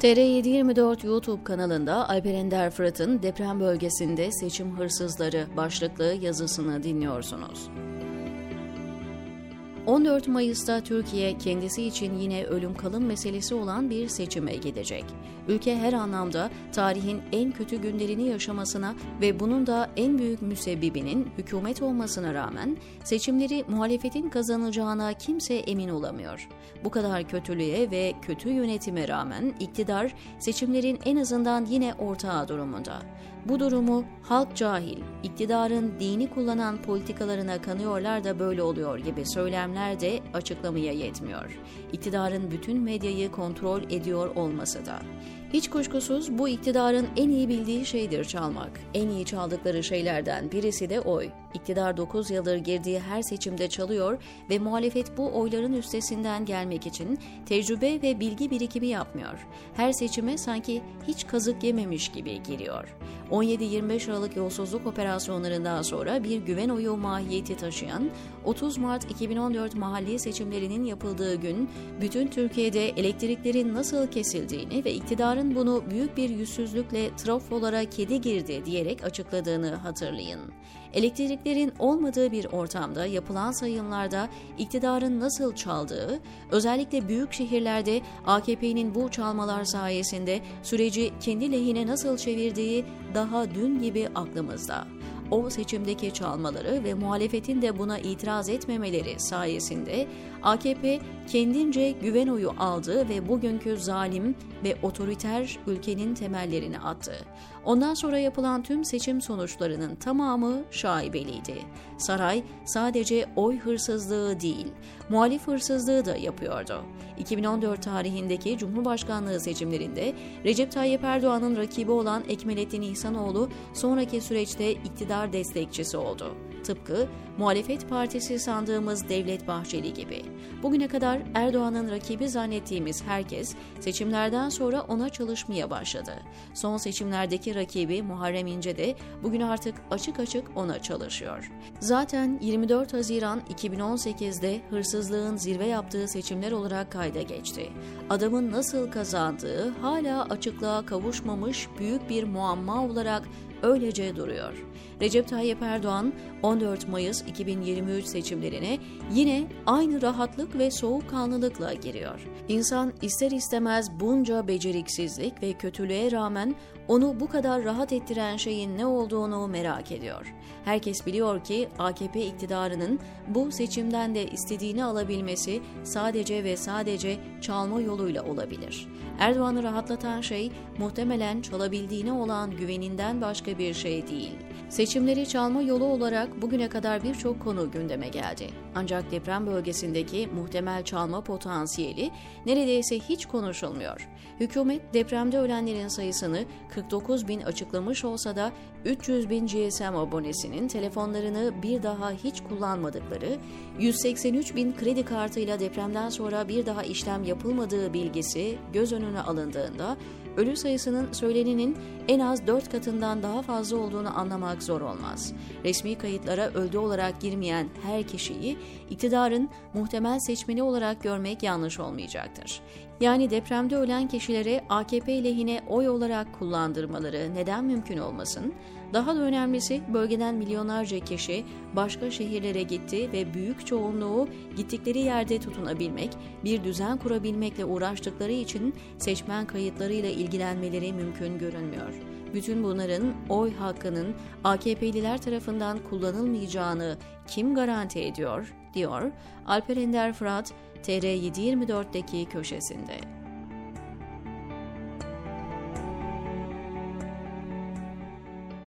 TR724 YouTube kanalında Alper Ender Fırat'ın deprem bölgesinde seçim hırsızları başlıklı yazısını dinliyorsunuz. 14 Mayıs'ta Türkiye kendisi için yine ölüm kalım meselesi olan bir seçime gidecek. Ülke her anlamda tarihin en kötü günlerini yaşamasına ve bunun da en büyük müsebbibinin hükümet olmasına rağmen seçimleri muhalefetin kazanacağına kimse emin olamıyor. Bu kadar kötülüğe ve kötü yönetime rağmen iktidar seçimlerin en azından yine ortağı durumunda. Bu durumu halk cahil, iktidarın dini kullanan politikalarına kanıyorlar da böyle oluyor gibi söylemler de açıklamaya yetmiyor. İktidarın bütün medyayı kontrol ediyor olması da. Hiç kuşkusuz bu iktidarın en iyi bildiği şeydir çalmak. En iyi çaldıkları şeylerden birisi de oy. İktidar 9 yıldır girdiği her seçimde çalıyor ve muhalefet bu oyların üstesinden gelmek için tecrübe ve bilgi birikimi yapmıyor. Her seçime sanki hiç kazık yememiş gibi giriyor. 17-25 Aralık yolsuzluk operasyonlarından sonra bir güven oyu mahiyeti taşıyan 30 Mart 2014 mahalli seçimlerinin yapıldığı gün bütün Türkiye'de elektriklerin nasıl kesildiğini ve iktidarın bunu büyük bir yüzsüzlükle trafolara kedi girdi diyerek açıkladığını hatırlayın. Elektriklerin olmadığı bir ortamda yapılan sayımlarda iktidarın nasıl çaldığı, özellikle büyük şehirlerde AKP'nin bu çalmalar sayesinde süreci kendi lehine nasıl çevirdiği daha dün gibi aklımızda o seçimdeki çalmaları ve muhalefetin de buna itiraz etmemeleri sayesinde AKP kendince güven oyu aldı ve bugünkü zalim ve otoriter ülkenin temellerini attı. Ondan sonra yapılan tüm seçim sonuçlarının tamamı şaibeliydi. Saray sadece oy hırsızlığı değil, muhalif hırsızlığı da yapıyordu. 2014 tarihindeki Cumhurbaşkanlığı seçimlerinde Recep Tayyip Erdoğan'ın rakibi olan Ekmelettin İhsanoğlu sonraki süreçte iktidar destekçisi oldu. Tıpkı muhalefet partisi sandığımız Devlet Bahçeli gibi. Bugüne kadar Erdoğan'ın rakibi zannettiğimiz herkes seçimlerden sonra ona çalışmaya başladı. Son seçimlerdeki rakibi Muharrem İnce de bugün artık açık açık ona çalışıyor. Zaten 24 Haziran 2018'de hırsızlığın zirve yaptığı seçimler olarak kayda geçti. Adamın nasıl kazandığı hala açıklığa kavuşmamış büyük bir muamma olarak öylece duruyor. Recep Tayyip Erdoğan 14 Mayıs 2023 seçimlerine yine aynı rahatlık ve soğukkanlılıkla giriyor. İnsan ister istemez bunca beceriksizlik ve kötülüğe rağmen onu bu kadar rahat ettiren şeyin ne olduğunu merak ediyor. Herkes biliyor ki AKP iktidarının bu seçimden de istediğini alabilmesi sadece ve sadece çalma yoluyla olabilir. Erdoğan'ı rahatlatan şey muhtemelen çalabildiğine olan güveninden başka bir şey değil. Seçimleri çalma yolu olarak bugüne kadar birçok konu gündeme geldi. Ancak deprem bölgesindeki muhtemel çalma potansiyeli neredeyse hiç konuşulmuyor. Hükümet depremde ölenlerin sayısını 49 bin açıklamış olsa da 300 bin GSM abonesinin telefonlarını bir daha hiç kullanmadıkları, 183 bin kredi kartıyla depremden sonra bir daha işlem yapılmadığı bilgisi göz önüne alındığında ölü sayısının söylenenin en az 4 katından daha fazla olduğunu anlamak zor olmaz. Resmi kayıtlara öldü olarak girmeyen her kişiyi iktidarın muhtemel seçmeni olarak görmek yanlış olmayacaktır. Yani depremde ölen kişilere AKP lehine oy olarak kullandırmaları neden mümkün olmasın? Daha da önemlisi bölgeden milyonlarca kişi başka şehirlere gitti ve büyük çoğunluğu gittikleri yerde tutunabilmek, bir düzen kurabilmekle uğraştıkları için seçmen kayıtlarıyla ilgilenmeleri mümkün görünmüyor. Bütün bunların oy hakkının AKP'liler tarafından kullanılmayacağını kim garanti ediyor, diyor Alper Ender Fırat, TR724'deki köşesinde.